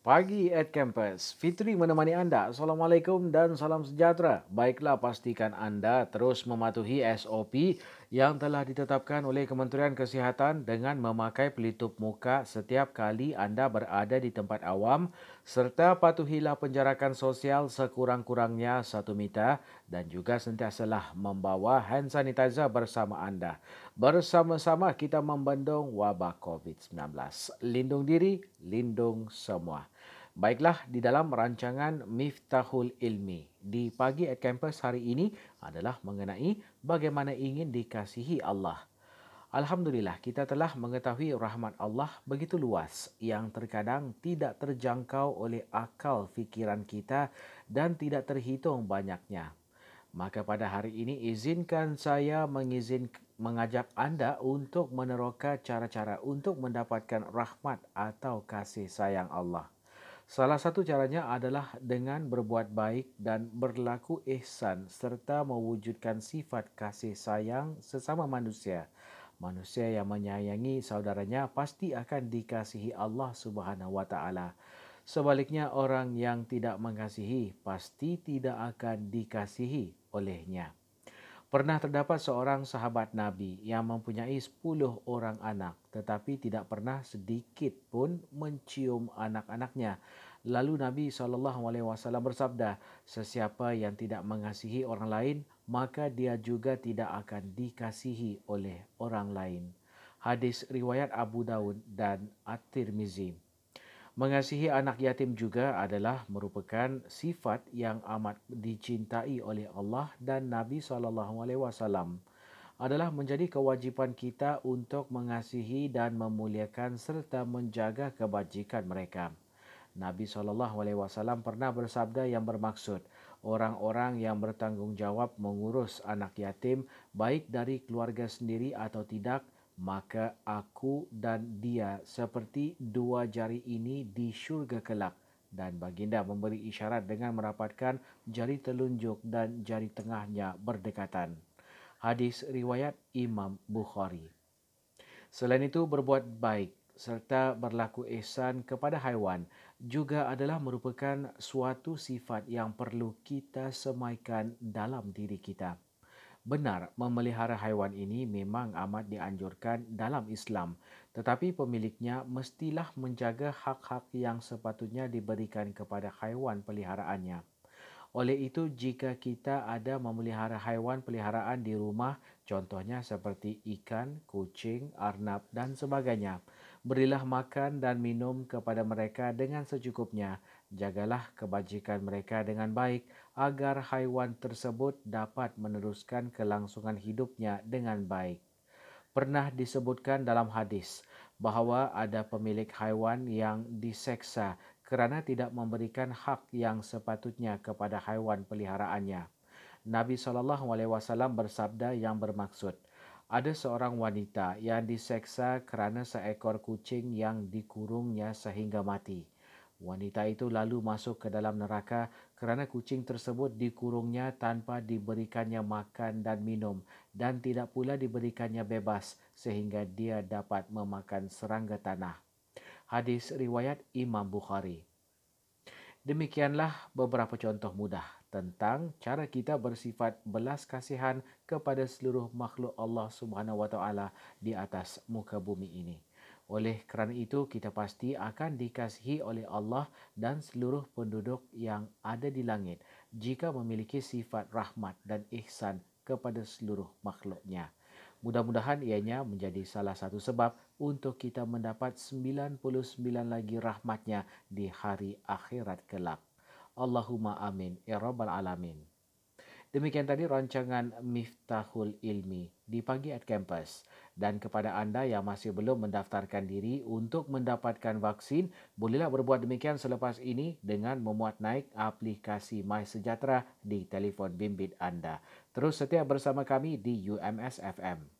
Pagi at Campus. Fitri menemani anda. Assalamualaikum dan salam sejahtera. Baiklah pastikan anda terus mematuhi SOP yang telah ditetapkan oleh Kementerian Kesihatan dengan memakai pelitup muka setiap kali anda berada di tempat awam serta patuhilah penjarakan sosial sekurang-kurangnya satu meter dan juga sentiasalah membawa hand sanitizer bersama anda. Bersama-sama kita membendung wabak COVID-19. Lindung diri, lindung semua. Baiklah, di dalam rancangan Miftahul Ilmi di pagi at campus hari ini adalah mengenai bagaimana ingin dikasihi Allah. Alhamdulillah, kita telah mengetahui rahmat Allah begitu luas yang terkadang tidak terjangkau oleh akal fikiran kita dan tidak terhitung banyaknya. Maka pada hari ini izinkan saya mengizin mengajak anda untuk meneroka cara-cara untuk mendapatkan rahmat atau kasih sayang Allah. Salah satu caranya adalah dengan berbuat baik dan berlaku ihsan serta mewujudkan sifat kasih sayang sesama manusia. Manusia yang menyayangi saudaranya pasti akan dikasihi Allah Subhanahu wa taala. Sebaliknya orang yang tidak mengasihi pasti tidak akan dikasihi olehnya. Pernah terdapat seorang sahabat Nabi yang mempunyai 10 orang anak tetapi tidak pernah sedikit pun mencium anak-anaknya. Lalu Nabi SAW bersabda, sesiapa yang tidak mengasihi orang lain, maka dia juga tidak akan dikasihi oleh orang lain. Hadis riwayat Abu Dawud dan At-Tirmizi. Mengasihi anak yatim juga adalah merupakan sifat yang amat dicintai oleh Allah dan Nabi SAW. Adalah menjadi kewajipan kita untuk mengasihi dan memuliakan serta menjaga kebajikan mereka. Nabi SAW pernah bersabda yang bermaksud, orang-orang yang bertanggungjawab mengurus anak yatim baik dari keluarga sendiri atau tidak, maka aku dan dia seperti dua jari ini di syurga kelak dan baginda memberi isyarat dengan merapatkan jari telunjuk dan jari tengahnya berdekatan. Hadis riwayat Imam Bukhari. Selain itu berbuat baik serta berlaku ihsan kepada haiwan juga adalah merupakan suatu sifat yang perlu kita semaikan dalam diri kita. Benar, memelihara haiwan ini memang amat dianjurkan dalam Islam, tetapi pemiliknya mestilah menjaga hak-hak yang sepatutnya diberikan kepada haiwan peliharaannya. Oleh itu, jika kita ada memelihara haiwan peliharaan di rumah, contohnya seperti ikan, kucing, arnab dan sebagainya, berilah makan dan minum kepada mereka dengan secukupnya. Jagalah kebajikan mereka dengan baik agar haiwan tersebut dapat meneruskan kelangsungan hidupnya dengan baik. Pernah disebutkan dalam hadis bahawa ada pemilik haiwan yang diseksa kerana tidak memberikan hak yang sepatutnya kepada haiwan peliharaannya. Nabi SAW bersabda yang bermaksud, ada seorang wanita yang diseksa kerana seekor kucing yang dikurungnya sehingga mati. Wanita itu lalu masuk ke dalam neraka kerana kucing tersebut dikurungnya tanpa diberikannya makan dan minum dan tidak pula diberikannya bebas sehingga dia dapat memakan serangga tanah. Hadis riwayat Imam Bukhari. Demikianlah beberapa contoh mudah tentang cara kita bersifat belas kasihan kepada seluruh makhluk Allah Subhanahu Wa Taala di atas muka bumi ini. Oleh kerana itu, kita pasti akan dikasihi oleh Allah dan seluruh penduduk yang ada di langit jika memiliki sifat rahmat dan ihsan kepada seluruh makhluknya. Mudah-mudahan ianya menjadi salah satu sebab untuk kita mendapat 99 lagi rahmatnya di hari akhirat kelak. Allahumma amin. Ya Rabbal Alamin. Demikian tadi rancangan Miftahul Ilmi di Pagi at Campus. Dan kepada anda yang masih belum mendaftarkan diri untuk mendapatkan vaksin, bolehlah berbuat demikian selepas ini dengan memuat naik aplikasi My Sejahtera di telefon bimbit anda. Terus setia bersama kami di UMS FM.